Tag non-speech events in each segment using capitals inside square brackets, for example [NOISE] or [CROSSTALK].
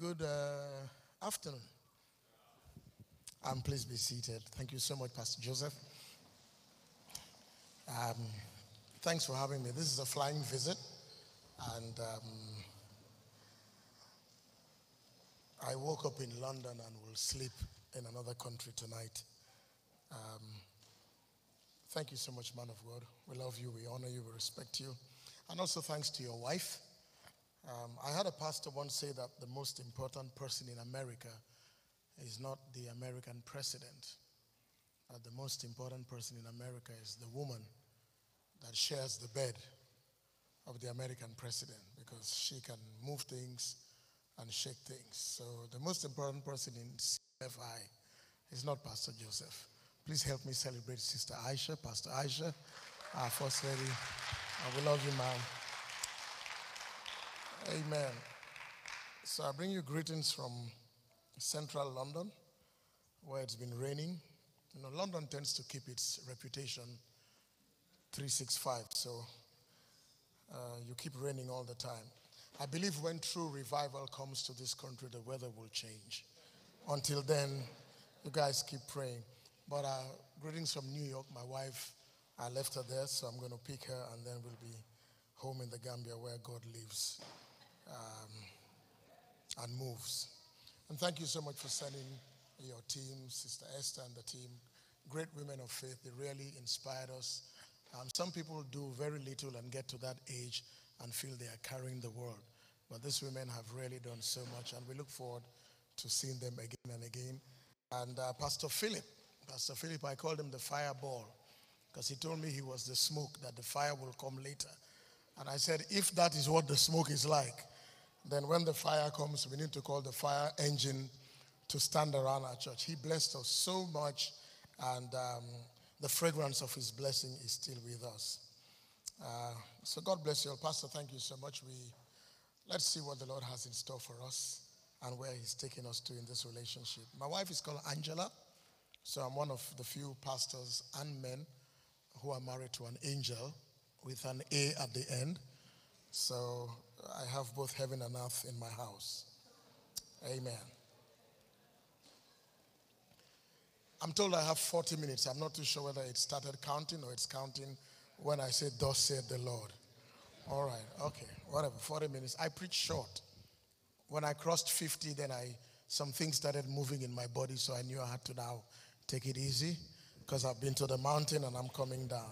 Good uh, afternoon. Um, please be seated. Thank you so much, Pastor Joseph. Um, thanks for having me. This is a flying visit, and um, I woke up in London and will sleep in another country tonight. Um, thank you so much, man of God. We love you, we honor you, we respect you. And also thanks to your wife. Um, I had a pastor once say that the most important person in America is not the American president. Uh, the most important person in America is the woman that shares the bed of the American president because she can move things and shake things. So the most important person in CFI is not Pastor Joseph. Please help me celebrate Sister Aisha, Pastor Aisha, our First Lady. We love you, ma'am. Amen. So I bring you greetings from central London, where it's been raining. You know, London tends to keep its reputation 365, so uh, you keep raining all the time. I believe when true revival comes to this country, the weather will change. Until then, you guys keep praying. But uh, greetings from New York. My wife, I left her there, so I'm going to pick her, and then we'll be home in the Gambia where God lives um, and moves. And thank you so much for sending your team, Sister Esther and the team. Great women of faith. They really inspired us. Um, some people do very little and get to that age and feel they are carrying the world. But these women have really done so much, and we look forward to seeing them again and again. And uh, Pastor Philip, Pastor Philip, I called him the fireball because he told me he was the smoke, that the fire will come later. And I said, if that is what the smoke is like, then when the fire comes, we need to call the fire engine to stand around our church. He blessed us so much, and um, the fragrance of his blessing is still with us. Uh, so God bless you all. Pastor, thank you so much. We let's see what the Lord has in store for us and where he's taking us to in this relationship. My wife is called Angela. So I'm one of the few pastors and men who are married to an angel with an A at the end. So I have both heaven and earth in my house. Amen. I'm told I have 40 minutes. I'm not too sure whether it started counting or it's counting when I say, Thus said the Lord. All right, okay, whatever, 40 minutes. I preach short. When I crossed 50, then I some things started moving in my body, so I knew I had to now take it easy because I've been to the mountain and I'm coming down.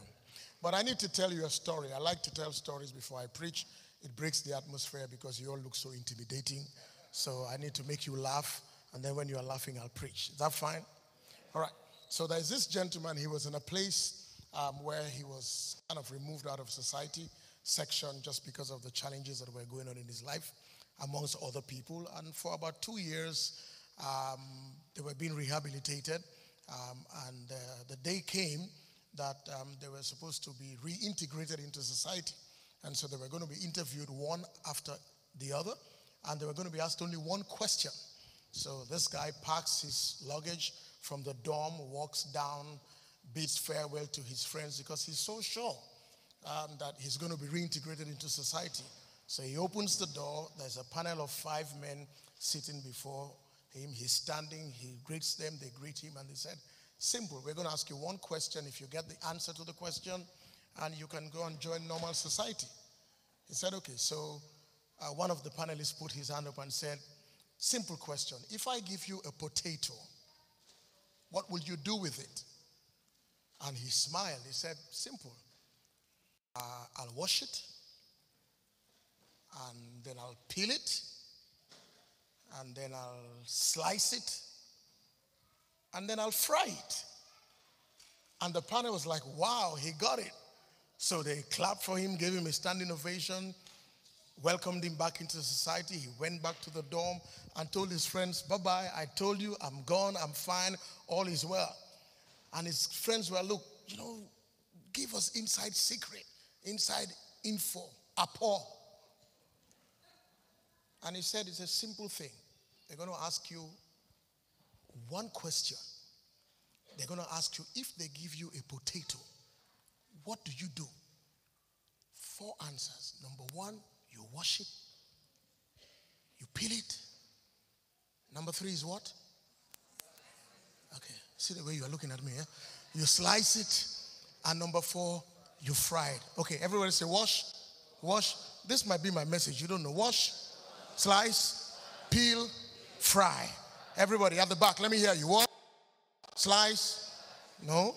But I need to tell you a story. I like to tell stories before I preach. It breaks the atmosphere because you all look so intimidating. So I need to make you laugh, and then when you are laughing, I'll preach. Is that fine? All right. So there's this gentleman, he was in a place um, where he was kind of removed out of society section just because of the challenges that were going on in his life amongst other people. And for about two years, um, they were being rehabilitated. Um, and uh, the day came that um, they were supposed to be reintegrated into society. And so they were going to be interviewed one after the other, and they were going to be asked only one question. So this guy packs his luggage from the dorm, walks down, bids farewell to his friends because he's so sure um, that he's going to be reintegrated into society. So he opens the door. There's a panel of five men sitting before him. He's standing. He greets them. They greet him, and they said, Simple. We're going to ask you one question. If you get the answer to the question, and you can go and join normal society. He said, Okay. So uh, one of the panelists put his hand up and said, Simple question. If I give you a potato, what will you do with it? And he smiled. He said, Simple. Uh, I'll wash it, and then I'll peel it, and then I'll slice it, and then I'll fry it. And the panel was like, wow, he got it. So they clapped for him, gave him a standing ovation, welcomed him back into society. He went back to the dorm and told his friends, bye bye, I told you, I'm gone, I'm fine, all is well. And his friends were, look, you know, give us inside secret, inside info, appall. And he said, it's a simple thing. They're going to ask you one question. They're going to ask you if they give you a potato, what do you do? Four answers. Number one, you wash it, you peel it, Number three is what? Okay. See the way you are looking at me. Eh? You slice it. And number four, you fry it. Okay, everybody say wash, wash. This might be my message. You don't know. Wash, slice, peel, fry. Everybody at the back, let me hear you. Wash, slice, no.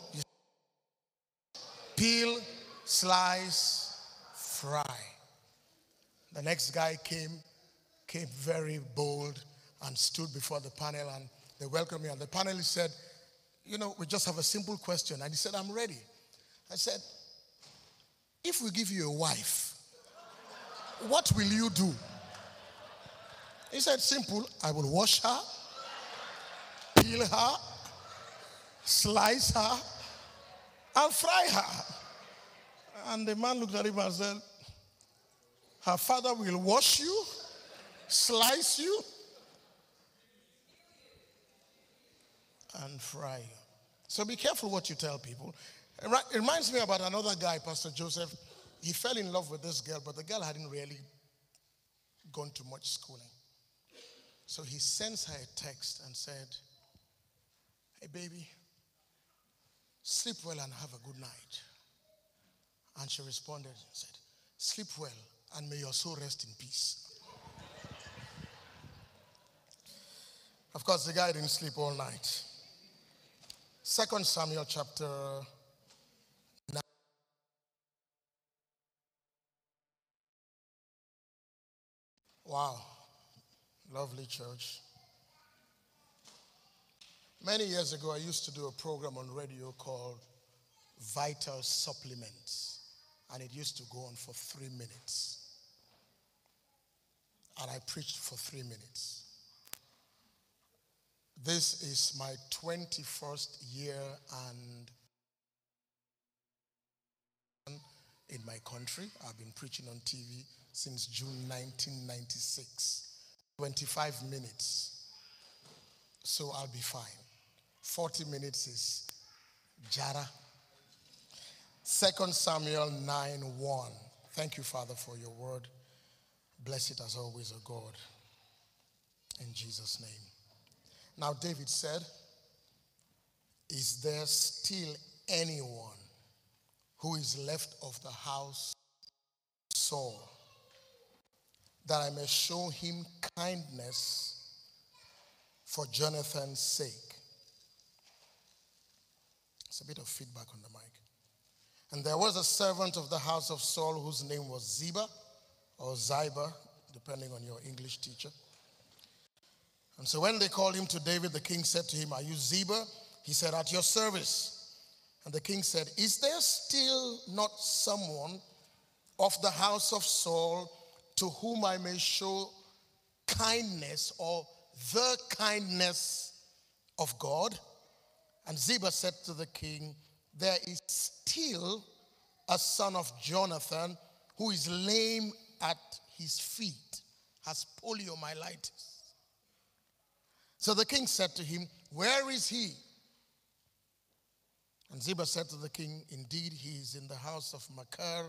Peel, slice, fry. The next guy came, came very bold and stood before the panel and they welcomed me. And the panelist said, You know, we just have a simple question. And he said, I'm ready. I said, If we give you a wife, what will you do? He said, Simple. I will wash her, peel her, slice her, and fry her. And the man looked at him and said, Her father will wash you, slice you, and fry you. So be careful what you tell people. It reminds me about another guy, Pastor Joseph. He fell in love with this girl, but the girl hadn't really gone to much schooling. So he sends her a text and said, Hey, baby, sleep well and have a good night. And she responded and said, Sleep well and may your soul rest in peace. of course, the guy didn't sleep all night. Second Samuel chapter 9. Wow. Lovely church. Many years ago, I used to do a program on radio called Vital Supplements, and it used to go on for three minutes. And I preached for three minutes. This is my 21st year and in my country. I've been preaching on TV since June 1996. 25 minutes. So I'll be fine. 40 minutes is Jara. 2 Samuel 9 1. Thank you, Father, for your word. Bless it as always, O God. In Jesus' name. Now, David said, Is there still anyone who is left of the house of Saul, that I may show him kindness for Jonathan's sake? It's a bit of feedback on the mic. And there was a servant of the house of Saul whose name was Ziba or Ziba, depending on your English teacher. And so when they called him to David, the king said to him, Are you Ziba? He said, At your service. And the king said, Is there still not someone of the house of Saul to whom I may show kindness or the kindness of God? And Ziba said to the king, There is still a son of Jonathan who is lame at his feet, has poliomyelitis. So the king said to him, Where is he? And Ziba said to the king, Indeed, he is in the house of Makar,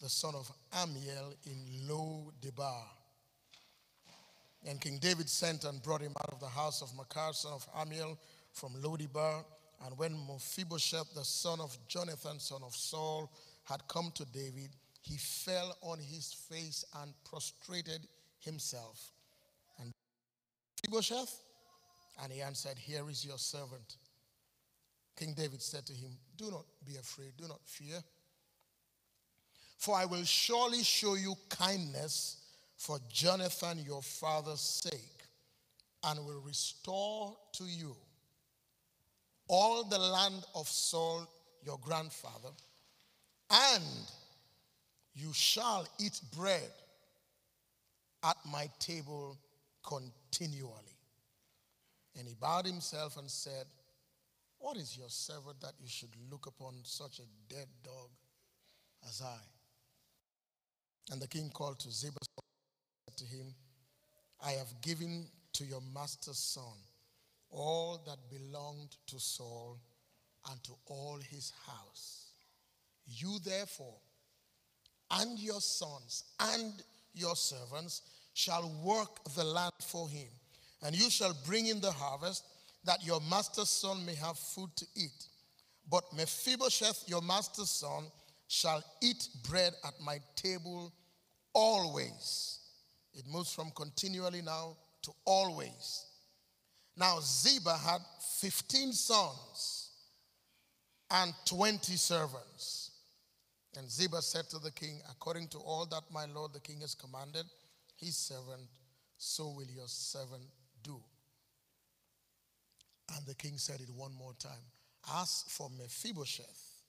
the son of Ammiel, in Lo Debar. And King David sent and brought him out of the house of Makar, son of Ammiel, from Lo Debar. And when Mephibosheth, the son of Jonathan, son of Saul, had come to David, he fell on his face and prostrated himself. And Mephibosheth? And he answered, Here is your servant. King David said to him, Do not be afraid, do not fear. For I will surely show you kindness for Jonathan your father's sake, and will restore to you all the land of Saul your grandfather, and you shall eat bread at my table continually. And he bowed himself and said, What is your servant that you should look upon such a dead dog as I? And the king called to Ziba said to him, I have given to your master's son all that belonged to Saul and to all his house. You therefore and your sons and your servants shall work the land for him, and you shall bring in the harvest, that your master's son may have food to eat. But Mephibosheth, your master's son, shall eat bread at my table always. It moves from continually now to always. Now, Ziba had 15 sons and 20 servants. And Ziba said to the king, According to all that my lord the king has commanded his servant, so will your servant do. And the king said it one more time Ask for Mephibosheth,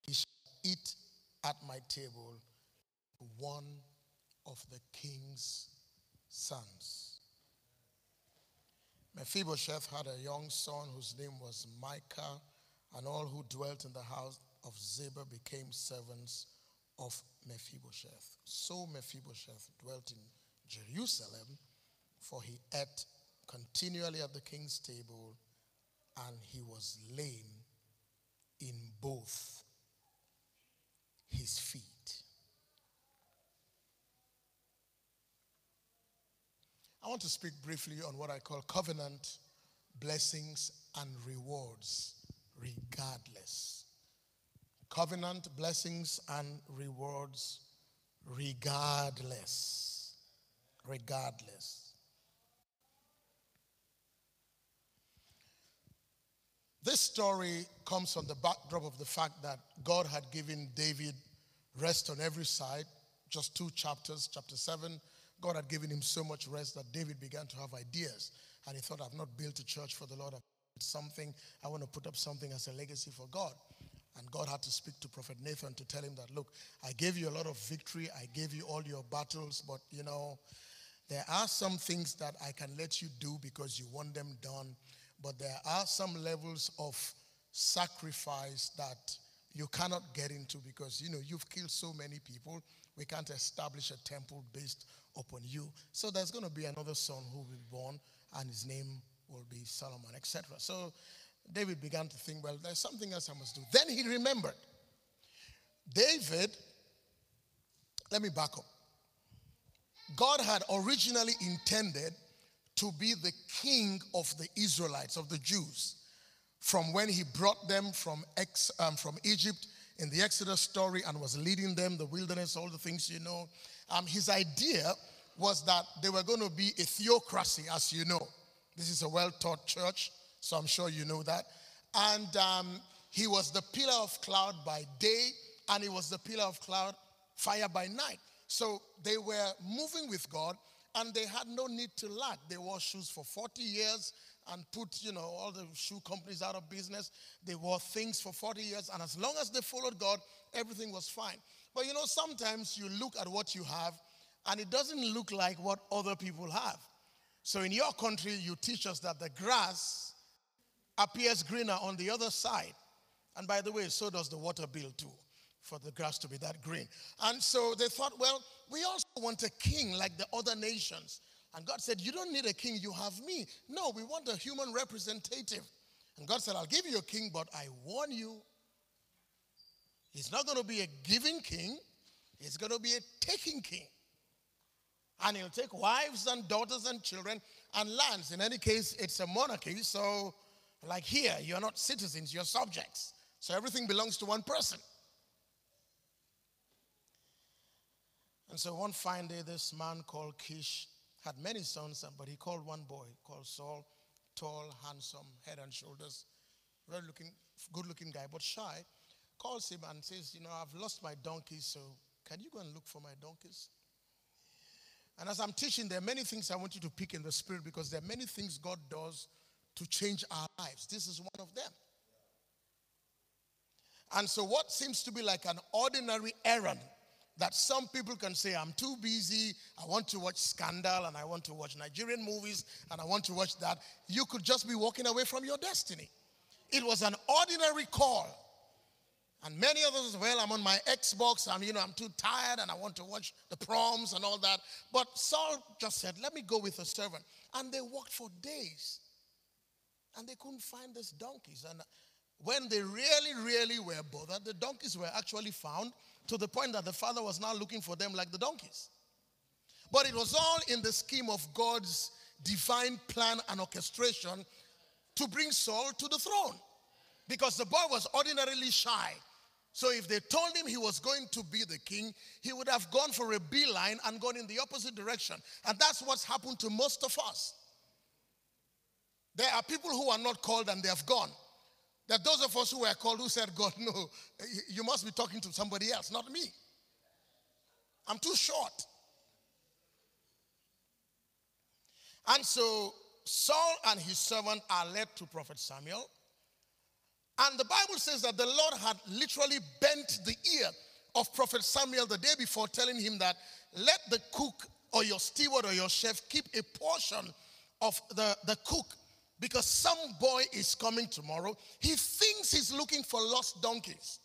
he shall eat at my table one of the king's sons. Mephibosheth had a young son whose name was Micah, and all who dwelt in the house of Ziba became servants of Mephibosheth. So Mephibosheth dwelt in Jerusalem, for he ate continually at the king's table, and he was lame in both his feet. I want to speak briefly on what I call covenant blessings and rewards, regardless. Covenant blessings and rewards, regardless. Regardless. This story comes from the backdrop of the fact that God had given David rest on every side, just two chapters, chapter 7 God had given him so much rest that David began to have ideas. And he thought, I've not built a church for the Lord. I've built something. I want to put up something as a legacy for God. And God had to speak to Prophet Nathan to tell him that, look, I gave you a lot of victory. I gave you all your battles. But, you know, there are some things that I can let you do because you want them done. But there are some levels of sacrifice that you cannot get into because, you know, you've killed so many people. We can't establish a temple based upon you. So there's going to be another son who will be born, and his name will be Solomon, etc. So David began to think, well, there's something else I must do. Then he remembered. David, let me back up. God had originally intended to be the king of the Israelites, of the Jews, from when he brought them from, ex, um, from Egypt in the Exodus story and was leading them, the wilderness, all the things you know. Um, his idea was that they were going to be a theocracy, as you know. This is a well taught church, so I'm sure you know that. And um, he was the pillar of cloud by day, and he was the pillar of cloud, fire by night. So they were moving with God, and they had no need to lack. They wore shoes for 40 years and put, you know, all the shoe companies out of business. They wore things for 40 years, and as long as they followed God, everything was fine. But you know, sometimes you look at what you have and it doesn't look like what other people have. So in your country, you teach us that the grass appears greener on the other side. And by the way, so does the water bill too, for the grass to be that green. And so they thought, well, we also want a king like the other nations. And God said, You don't need a king, you have me. No, we want a human representative. And God said, I'll give you a king, but I warn you, he's not going to be a giving king, he's going to be a taking king. And he'll take wives and daughters and children and lands. In any case, it's a monarchy, so like here, you're not citizens, you're subjects. So everything belongs to one person. And so one fine day, this man called Kish had many sons, but he called one boy called Saul, tall, handsome, head and shoulders, very looking, good looking guy, but shy. Calls him and says, You know, I've lost my donkeys, so can you go and look for my donkeys? And as I'm teaching, there are many things I want you to pick in the spirit because there are many things God does to change our lives. This is one of them. And so, what seems to be like an ordinary errand that some people can say, I'm too busy, I want to watch Scandal, and I want to watch Nigerian movies, and I want to watch that, you could just be walking away from your destiny. It was an ordinary call. And many others, well, I'm on my Xbox, I'm, you know, I'm too tired and I want to watch the proms and all that. But Saul just said, let me go with a servant. And they walked for days. And they couldn't find these donkeys. And when they really, really were bothered, the donkeys were actually found to the point that the father was now looking for them like the donkeys. But it was all in the scheme of God's divine plan and orchestration to bring Saul to the throne. Because the boy was ordinarily shy. So if they told him he was going to be the king, he would have gone for a beeline and gone in the opposite direction. And that's what's happened to most of us. There are people who are not called and they have gone. Are those of us who were called who said, God, no, you must be talking to somebody else, not me. I'm too short. And so Saul and his servant are led to Prophet Samuel. And the Bible says that the Lord had literally bent the ear of Prophet Samuel the day before, telling him that let the cook or your steward or your chef keep a portion of the, the cook because some boy is coming tomorrow. He thinks he's looking for lost donkeys.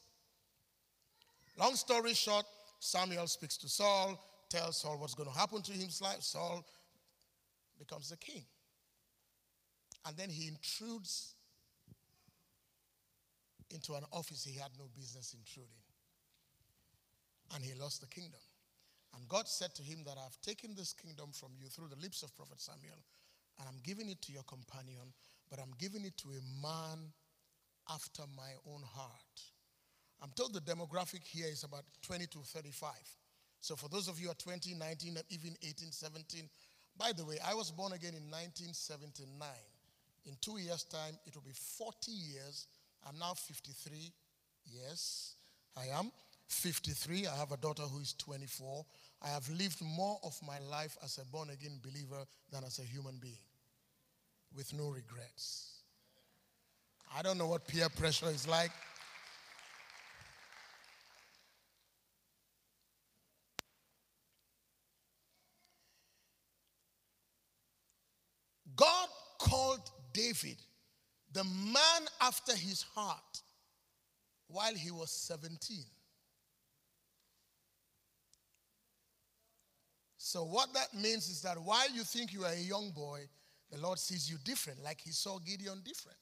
Long story short, Samuel speaks to Saul, tells Saul what's going to happen to life. Saul becomes the king. And then he intrudes into an office he had no business intruding. And he lost the kingdom. And God said to him that I've taken this kingdom from you through the lips of Prophet Samuel, and I'm giving it to your companion, but I'm giving it to a man after my own heart. I'm told the demographic here is about 20 to 35. So for those of you are 20, 19, even 18, 17, by the way, I was born again in 1979. In two years' time, it will be 40 years. I'm now 53. Yes, I am 53. I have a daughter who is 24. I have lived more of my life as a born again believer than as a human being with no regrets. I don't know what peer pressure is like. God called David the man after his heart while he was 17. So, what that means is that while you think you are a young boy, the Lord sees you different, like he saw Gideon different.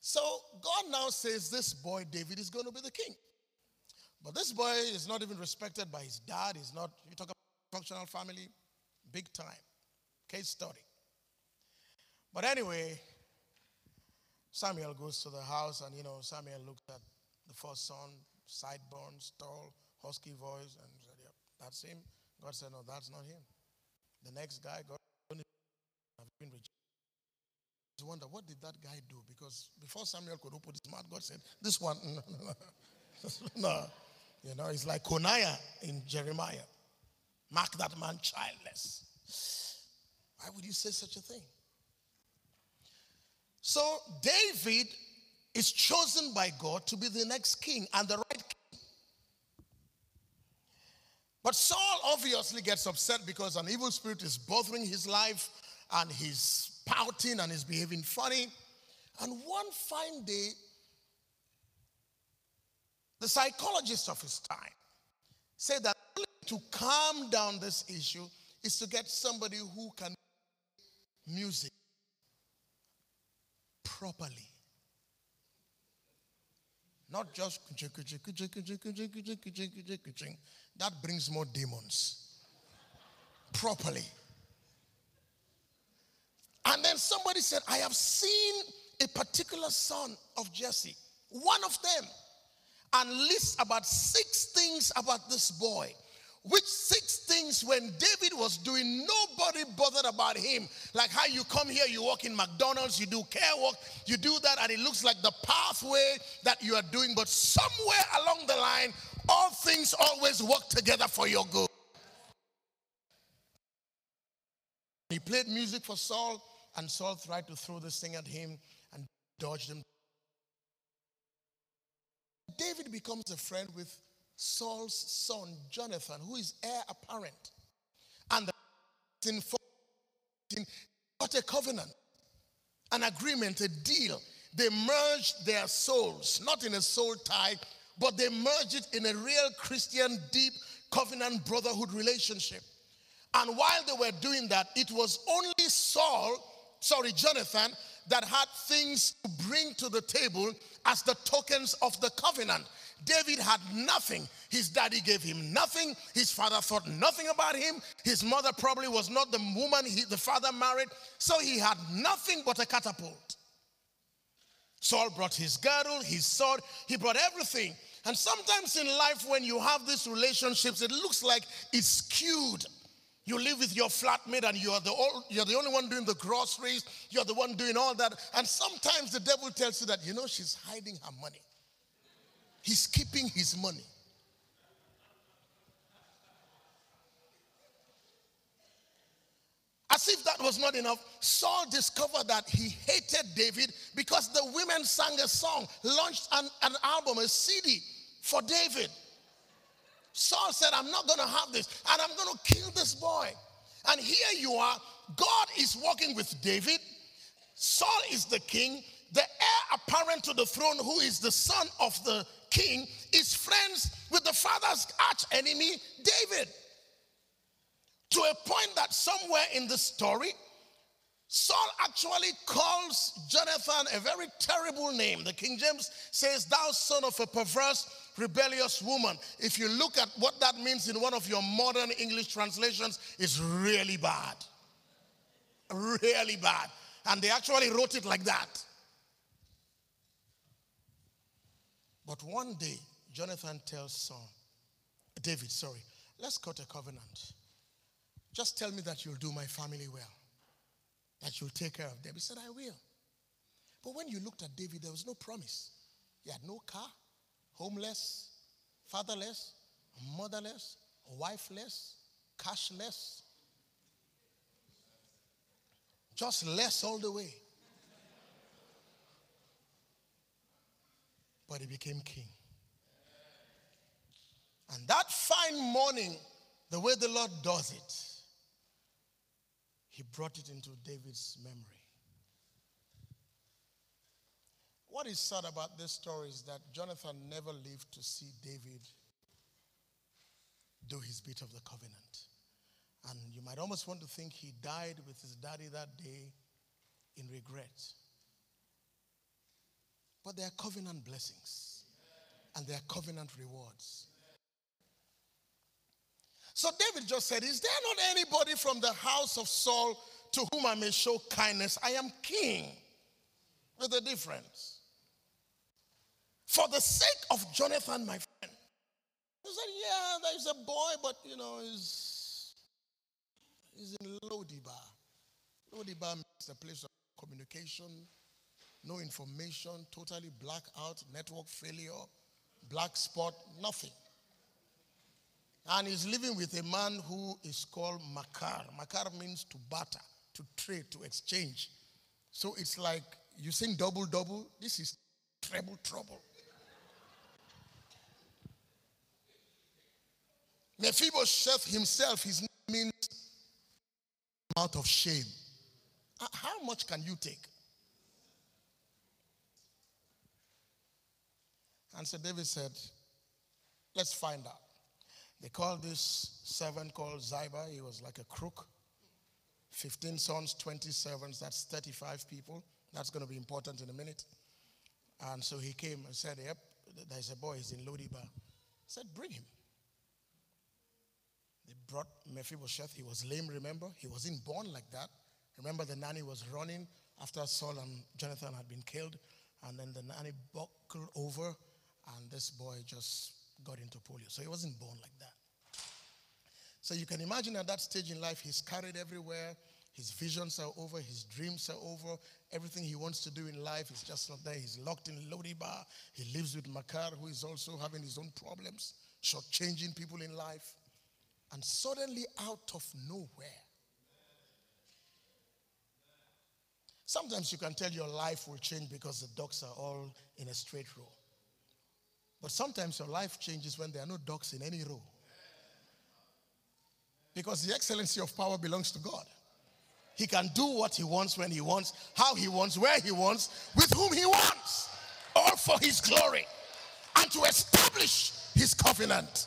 So, God now says this boy, David, is going to be the king. But this boy is not even respected by his dad. He's not, you talk about functional family, big time. Case study. But anyway, Samuel goes to the house, and you know, Samuel looks at the first son, sideburns, tall, husky voice, and said, Yep, that's him. God said, No, that's not him. The next guy, God have been rejected. I wonder what did that guy do? Because before Samuel could open his mouth, God said, This one, no, [LAUGHS] no. no. You know, it's like Coniah in Jeremiah. Mark that man childless. Why would you say such a thing? So David is chosen by God to be the next king and the right king. But Saul obviously gets upset because an evil spirit is bothering his life and he's pouting and he's behaving funny. And one fine day, the psychologists of his time said that to calm down this issue is to get somebody who can music properly. Not just that brings more demons. Properly. And then somebody said, I have seen a particular son of Jesse, one of them, and lists about six things about this boy which six things when David was doing, nobody bothered about him. Like how you come here, you walk in McDonald's, you do care work, you do that, and it looks like the pathway that you are doing. But somewhere along the line, all things always work together for your good. He played music for Saul, and Saul tried to throw this thing at him and dodged him. David becomes a friend with Saul's son, Jonathan, who is heir apparent. And in 14 got a covenant, an agreement, a deal. They merged their souls, not in a soul tie, but they merged it in a real Christian, deep covenant brotherhood relationship. And while they were doing that, it was only Saul, sorry, Jonathan, that had things to bring to the table as the tokens of the covenant. David had nothing. His daddy gave him nothing. His father thought nothing about him. His mother probably was not the woman he, the father married. So he had nothing but a catapult. Saul brought his girdle, his sword, he brought everything. And sometimes in life, when you have these relationships, it looks like it's skewed. You live with your flatmate and you're the, you're the only one doing the groceries, you're the one doing all that. And sometimes the devil tells you that, you know, she's hiding her money, he's keeping his money. As if that was not enough, Saul discovered that he hated David because the women sang a song, launched an, an album, a CD for David. Saul said, I'm not going to have this, and I'm going to kill this boy. And here you are, God is working with David. Saul is the king. The heir apparent to the throne, who is the son of the king, is friends with the father's arch enemy, David. To a point that somewhere in the story, Saul actually calls Jonathan a very terrible name. The King James says, Thou son of a perverse, rebellious woman. If you look at what that means in one of your modern English translations, it's really bad. Really bad. And they actually wrote it like that. But one day, Jonathan tells Saul, David, sorry, let's cut a covenant. Just tell me that you'll do my family well, that you'll take care of them. He said, I will. But when you looked at David, there was no promise. He had no car, homeless, fatherless, motherless, wifeless, cashless. Just less all the way. But he became king. And that fine morning, the way the Lord does it, he brought it into David's memory. What is sad about this story is that Jonathan never lived to see David do his bit of the covenant. And you might almost want to think he died with his daddy that day in regret. But there are covenant blessings and there are covenant rewards. So David just said, Is there not anybody from the house of Saul to whom I may show kindness? I am king. With a difference. For the sake of Jonathan, my friend. He said, Yeah, there's a boy, but you know, he's, he's in Lodibar. Lodibar means a place of communication, no information, totally blackout, network failure, black spot, nothing. And he's living with a man who is called Makar. Makar means to barter, to trade, to exchange. So it's like you sing double, double. This is treble trouble. Mephibosheth himself, his name means mouth of shame. Uh, how much can you take? And so David said, Let's find out. They called this servant called Ziba. He was like a crook. 15 sons, 20 servants. That's 35 people. That's going to be important in a minute. And so he came and said, Yep, there's a boy. He's in Lodibar. said, Bring him. They brought Mephibosheth. He was lame, remember? He wasn't born like that. Remember, the nanny was running after Saul and Jonathan had been killed. And then the nanny buckled over, and this boy just got into polio. So he wasn't born like that. So you can imagine at that stage in life, he's carried everywhere. His visions are over, his dreams are over. Everything he wants to do in life is just not there. He's locked in Lodibar. He lives with Makar, who is also having his own problems, shortchanging people in life. And suddenly, out of nowhere, sometimes you can tell your life will change because the ducks are all in a straight row. But sometimes your life changes when there are no ducks in any row. Because the excellency of power belongs to God. He can do what he wants when he wants, how he wants, where he wants, with whom he wants, all for his glory and to establish his covenant.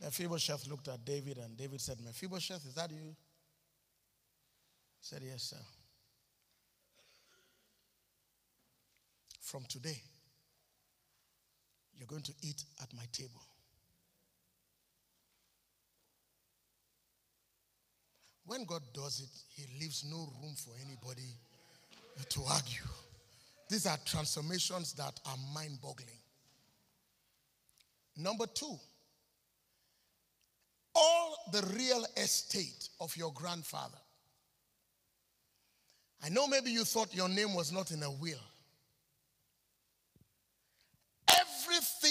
Mephibosheth looked at David and David said, Mephibosheth, is that you? He said, Yes, sir. From today, you're going to eat at my table. When God does it, He leaves no room for anybody to argue. These are transformations that are mind boggling. Number two, all the real estate of your grandfather. I know maybe you thought your name was not in a will.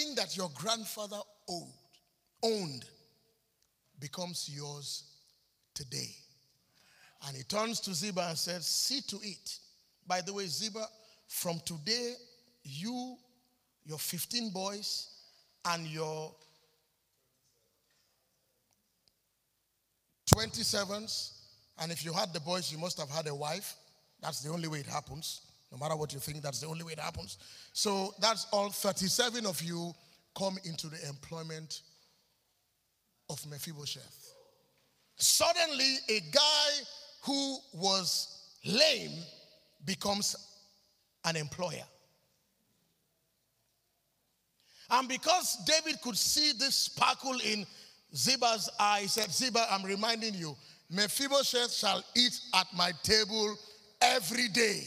Everything that your grandfather owed, owned becomes yours today. And he turns to Ziba and says, See to it. By the way, Ziba, from today, you, your 15 boys, and your 27s, and if you had the boys, you must have had a wife. That's the only way it happens. No matter what you think, that's the only way it happens. So that's all 37 of you come into the employment of Mephibosheth. Suddenly, a guy who was lame becomes an employer. And because David could see this sparkle in Ziba's eye, he said, Ziba, I'm reminding you, Mephibosheth shall eat at my table every day.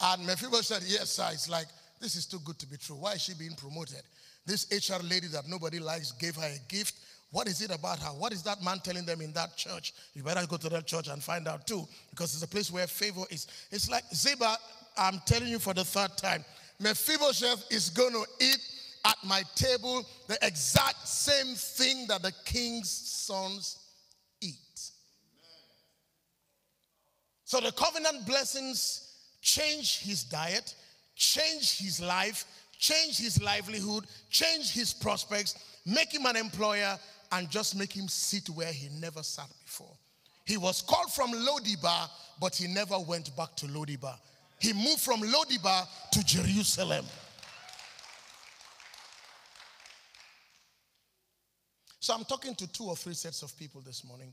And Mephibosheth Yes, sir. It's like, this is too good to be true. Why is she being promoted? This HR lady that nobody likes gave her a gift. What is it about her? What is that man telling them in that church? You better go to that church and find out too, because it's a place where favor is. It's like Ziba, I'm telling you for the third time, Mephibosheth is going to eat at my table the exact same thing that the king's sons eat. So the covenant blessings change his diet, change his life, change his livelihood, change his prospects, make him an employer, and just make him sit where he never sat before. He was called from Lodibar, but he never went back to Lodibar. He moved from Lodibar to Jerusalem. So I'm talking to two or three sets of people this morning.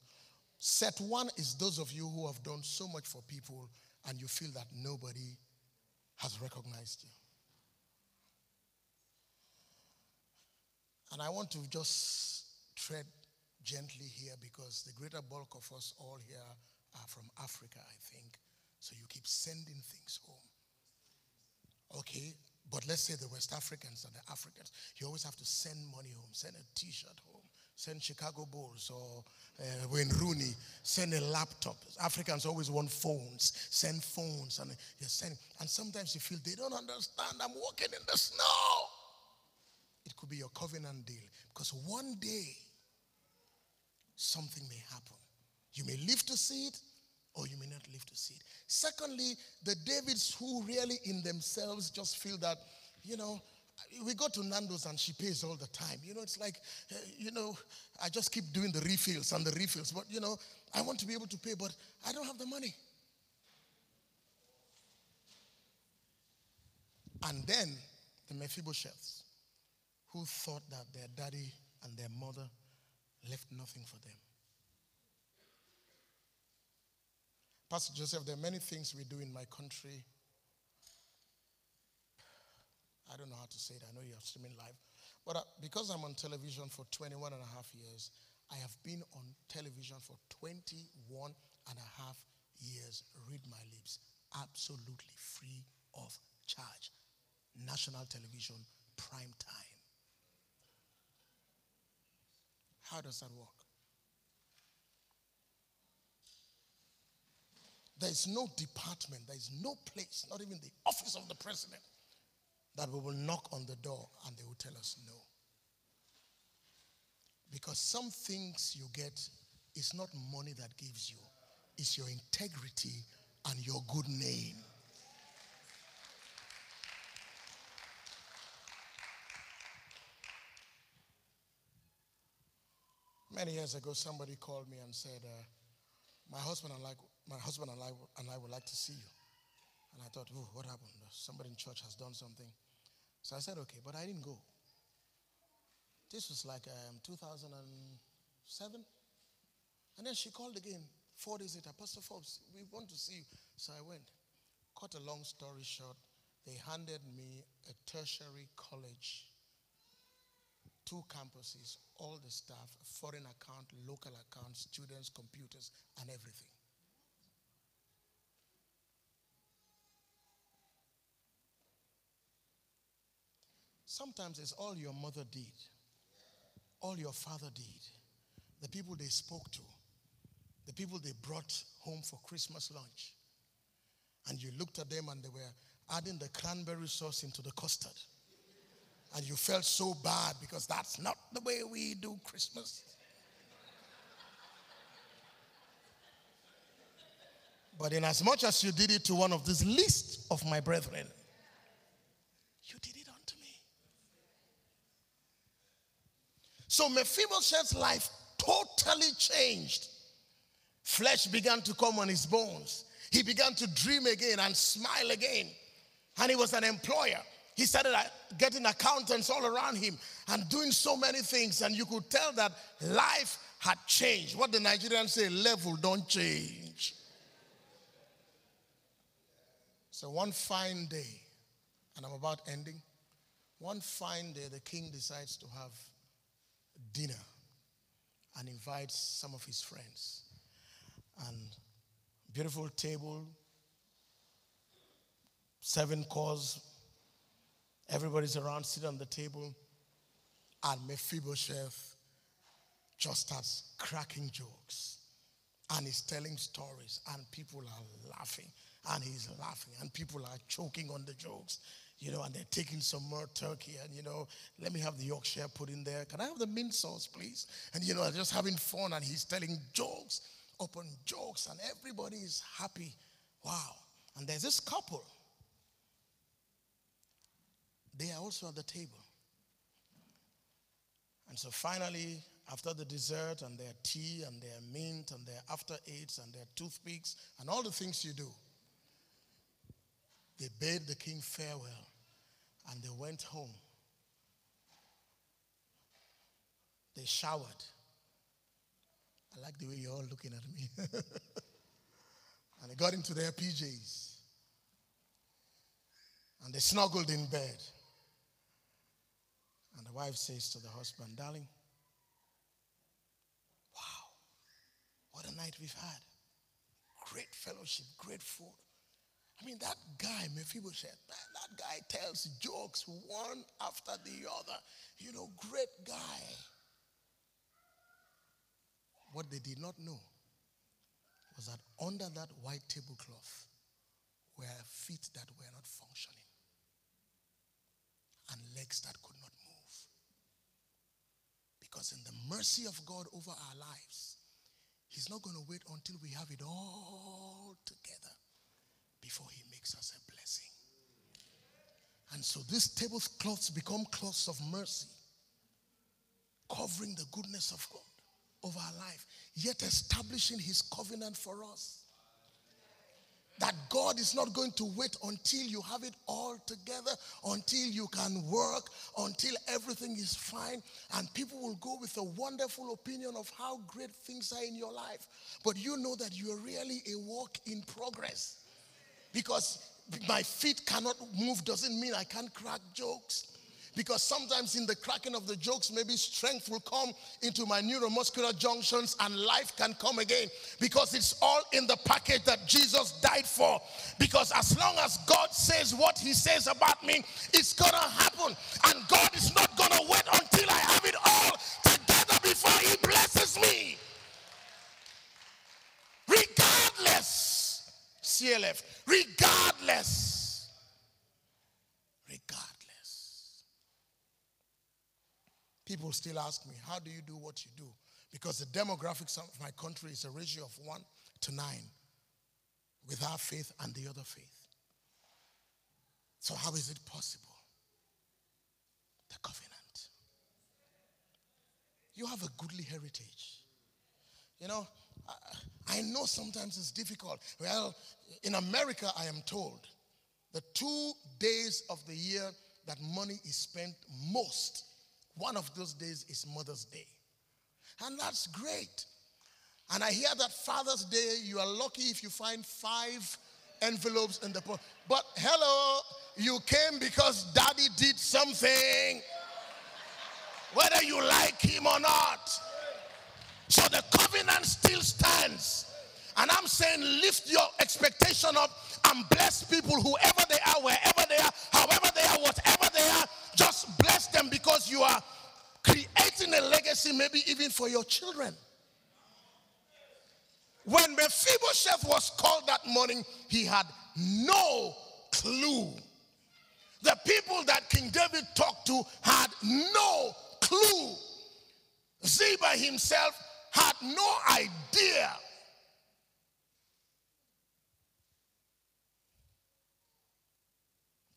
Set one is those of you who have done so much for people and you feel that nobody has recognized you. And I want to just tread gently here because the greater bulk of us all here are from Africa, I think. So you keep sending things home. Okay, but let's say the West Africans and the Africans, you always have to send money home, send a t shirt home, send Chicago Bulls or uh, Wayne Rooney, send a laptop. Africans always want phones, send phones, and you. And sometimes you feel they don't understand. I'm walking in the snow. It could be your covenant deal because one day something may happen. You may live to see it, or you may not live to see it. Secondly, the Davids who really in themselves just feel that, you know, we go to Nando's and she pays all the time. You know, it's like, uh, you know, I just keep doing the refills and the refills. But, you know, I want to be able to pay, but I don't have the money. And then the Mephibosheths, who thought that their daddy and their mother left nothing for them. Pastor Joseph, there are many things we do in my country I don't know how to say it. I know you're streaming live. But uh, because I'm on television for 21 and a half years, I have been on television for 21 and a half years. Read my lips. Absolutely free of charge. National television, prime time. How does that work? There is no department, there is no place, not even the office of the president, that we will knock on the door and they will tell us no. Because some things you get is not money that gives you, it's your integrity and your good name. Many years ago, somebody called me and said, uh, "My husband and I, my husband and I, and I would like to see you." And I thought, "Oh, what happened? Somebody in church has done something." So I said, okay, but I didn't go. This was like um, 2007. And then she called again four days later, Pastor Forbes, we want to see you. So I went. cut a long story short, they handed me a tertiary college, two campuses, all the staff, foreign account, local account, students, computers, and everything. Sometimes it's all your mother did, all your father did, the people they spoke to, the people they brought home for Christmas lunch. And you looked at them and they were adding the cranberry sauce into the custard. And you felt so bad because that's not the way we do Christmas. But in as much as you did it to one of these least of my brethren, you did it unto me. So Mephibosheth's life totally changed. Flesh began to come on his bones. He began to dream again and smile again. And he was an employer. He started uh, getting accountants all around him and doing so many things. And you could tell that life had changed. What the Nigerians say, level don't change. So one fine day, and I'm about ending, one fine day, the king decides to have dinner and invites some of his friends. And beautiful table, seven course. Everybody's around, sitting on the table. And Mephibosheth just starts cracking jokes. And he's telling stories, and people are laughing, and he's laughing, and people are choking on the jokes, you know, and they're taking some more turkey, and you know, let me have the Yorkshire put in there. Can I have the mint sauce, please? And you know, just having fun, and he's telling jokes open jokes, and everybody is happy. Wow. And there's this couple. They are also at the table. And so finally, after the dessert and their tea and their mint and their after eights and their toothpicks and all the things you do, they bade the king farewell and they went home. They showered I like the way you're all looking at me. [LAUGHS] and they got into their PJs. And they snuggled in bed. And the wife says to the husband, Darling, wow, what a night we've had. Great fellowship, great food. I mean, that guy, Mephibosheth, that, that guy tells jokes one after the other. You know, great guy. What they did not know was that under that white tablecloth were feet that were not functioning and legs that could not move. Because in the mercy of God over our lives, He's not going to wait until we have it all together before He makes us a blessing. And so these tablecloths become cloths of mercy, covering the goodness of God of our life, yet establishing his covenant for us. That God is not going to wait until you have it all together, until you can work, until everything is fine, and people will go with a wonderful opinion of how great things are in your life. But you know that you are really a work in progress. Because my feet cannot move doesn't mean I can't crack jokes. Because sometimes in the cracking of the jokes, maybe strength will come into my neuromuscular junctions and life can come again. Because it's all in the package that Jesus died for. Because as long as God says what he says about me, it's going to happen. And God is not going to wait until I have it all together before he blesses me. Regardless, CLF, regardless, regardless. People still ask me, How do you do what you do? Because the demographics of my country is a ratio of one to nine with our faith and the other faith. So, how is it possible? The covenant. You have a goodly heritage. You know, I know sometimes it's difficult. Well, in America, I am told the two days of the year that money is spent most one of those days is Mother's Day. And that's great. And I hear that Father's Day, you are lucky if you find five envelopes in the post. But hello, you came because daddy did something, whether you like him or not. So the covenant still stands. And I'm saying, lift your expectation up and bless people, whoever they are, wherever they are, however they are, whatever they are. Just bless them because you are creating a legacy, maybe even for your children. When Mephibosheth was called that morning, he had no clue. The people that King David talked to had no clue. Ziba himself had no idea.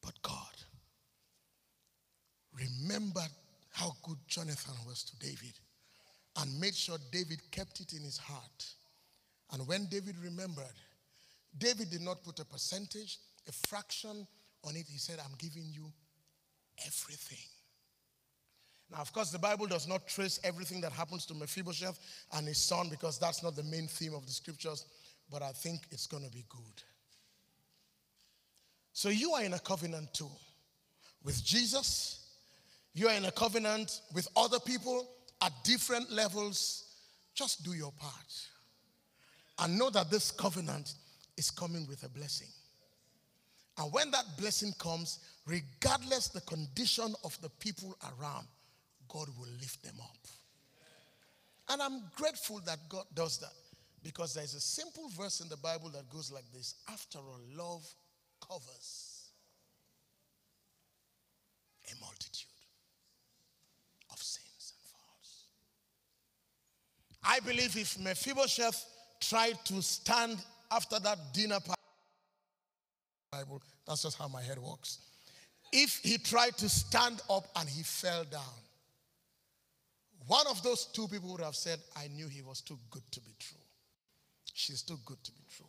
But God remembered how good Jonathan was to David and made sure David kept it in his heart. And when David remembered, David did not put a percentage, a fraction on it. He said, I'm giving you everything. Now, of course, the Bible does not trace everything that happens to Mephibosheth and his son because that's not the main theme of the scriptures, but I think it's going to be good. So, you are in a covenant too with Jesus, you are in a covenant with other people at different levels. Just do your part. And know that this covenant is coming with a blessing. And when that blessing comes, regardless the condition of the people around, God will lift them up. And I'm grateful that God does that because there's a simple verse in the Bible that goes like this After all, love covers a multitude of sins and faults. I believe if Mephibosheth tried to stand after that dinner party, Bible, that's just how my head works. If he tried to stand up and he fell down, one of those two people would have said, I knew he was too good to be true. She's too good to be true.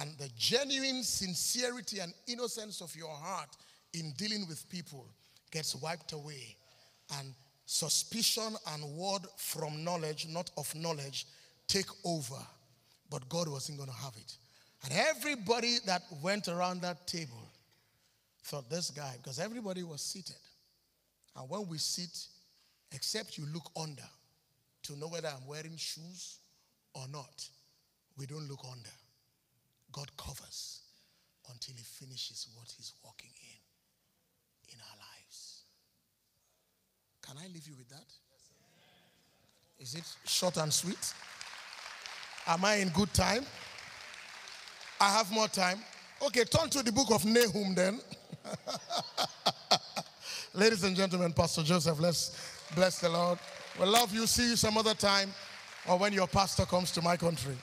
And the genuine sincerity and innocence of your heart in dealing with people gets wiped away. And suspicion and word from knowledge, not of knowledge, take over. But God wasn't going to have it. And everybody that went around that table thought this guy, because everybody was seated. And when we sit, except you look under to know whether I'm wearing shoes or not. We don't look under. God covers until He finishes what He's working in in our lives. Can I leave you with that? Is it short and sweet? Am I in good time? I have more time. Okay, turn to the book of Nahum then. [LAUGHS] Ladies and gentlemen, Pastor Joseph, let's bless the Lord. We love you. See you some other time or when your pastor comes to my country.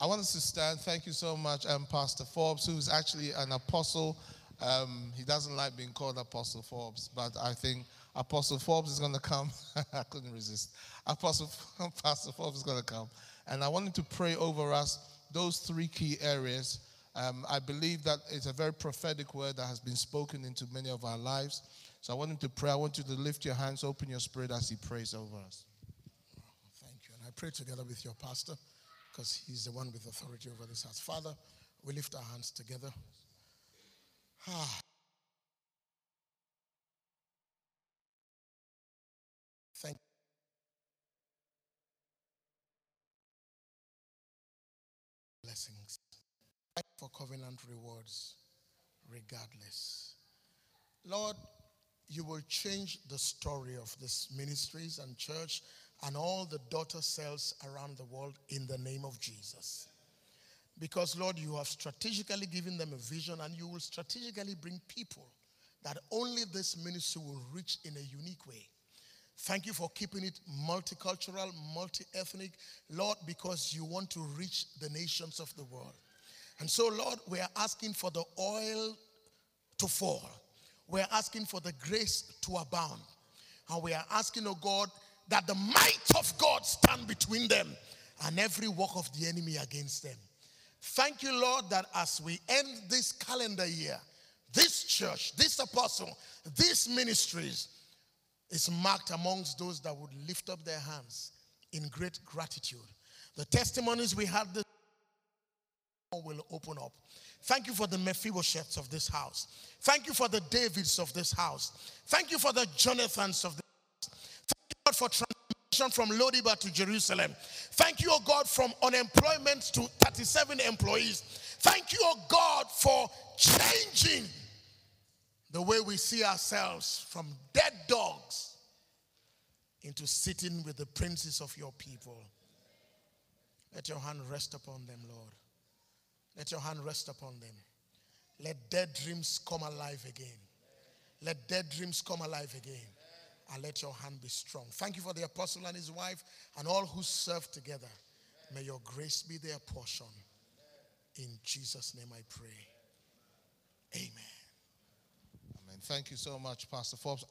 I want us to stand. Thank you so much, um, Pastor Forbes, who's actually an apostle. Um, he doesn't like being called Apostle Forbes, but I think Apostle Forbes is going to come. [LAUGHS] I couldn't resist. Apostle [LAUGHS] Pastor Forbes is going to come, and I wanted to pray over us those three key areas um, I believe that it's a very prophetic word that has been spoken into many of our lives. So I want him to pray. I want you to lift your hands, open your spirit as he prays over us. Thank you. And I pray together with your pastor because he's the one with authority over this house. Father, we lift our hands together. Ah. For covenant rewards regardless. Lord, you will change the story of this ministries and church and all the daughter cells around the world in the name of Jesus. Because, Lord, you have strategically given them a vision and you will strategically bring people that only this ministry will reach in a unique way. Thank you for keeping it multicultural, multi ethnic, Lord, because you want to reach the nations of the world. And so, Lord, we are asking for the oil to fall. We are asking for the grace to abound. And we are asking, oh God, that the might of God stand between them and every work of the enemy against them. Thank you, Lord, that as we end this calendar year, this church, this apostle, these ministries is marked amongst those that would lift up their hands in great gratitude The testimonies we had this will open up. Thank you for the Mephibosheths of this house. Thank you for the Davids of this house. Thank you for the Jonathans of this house. Thank you, God, for transition from Lo Debar to Jerusalem. Thank you, oh God, from unemployment to 37 employees. Thank you, oh God, for changing the way we see ourselves from dead dogs into sitting with the princes of your people. Let your hand rest upon them, Lord. Let your hand rest upon them. Let dead dreams come alive again. Let dead dreams come alive again. And let your hand be strong. Thank you for the apostle and his wife and all who serve together. May your grace be their portion. In Jesus' name I pray. Amen. Amen. Thank you so much, Pastor Forbes.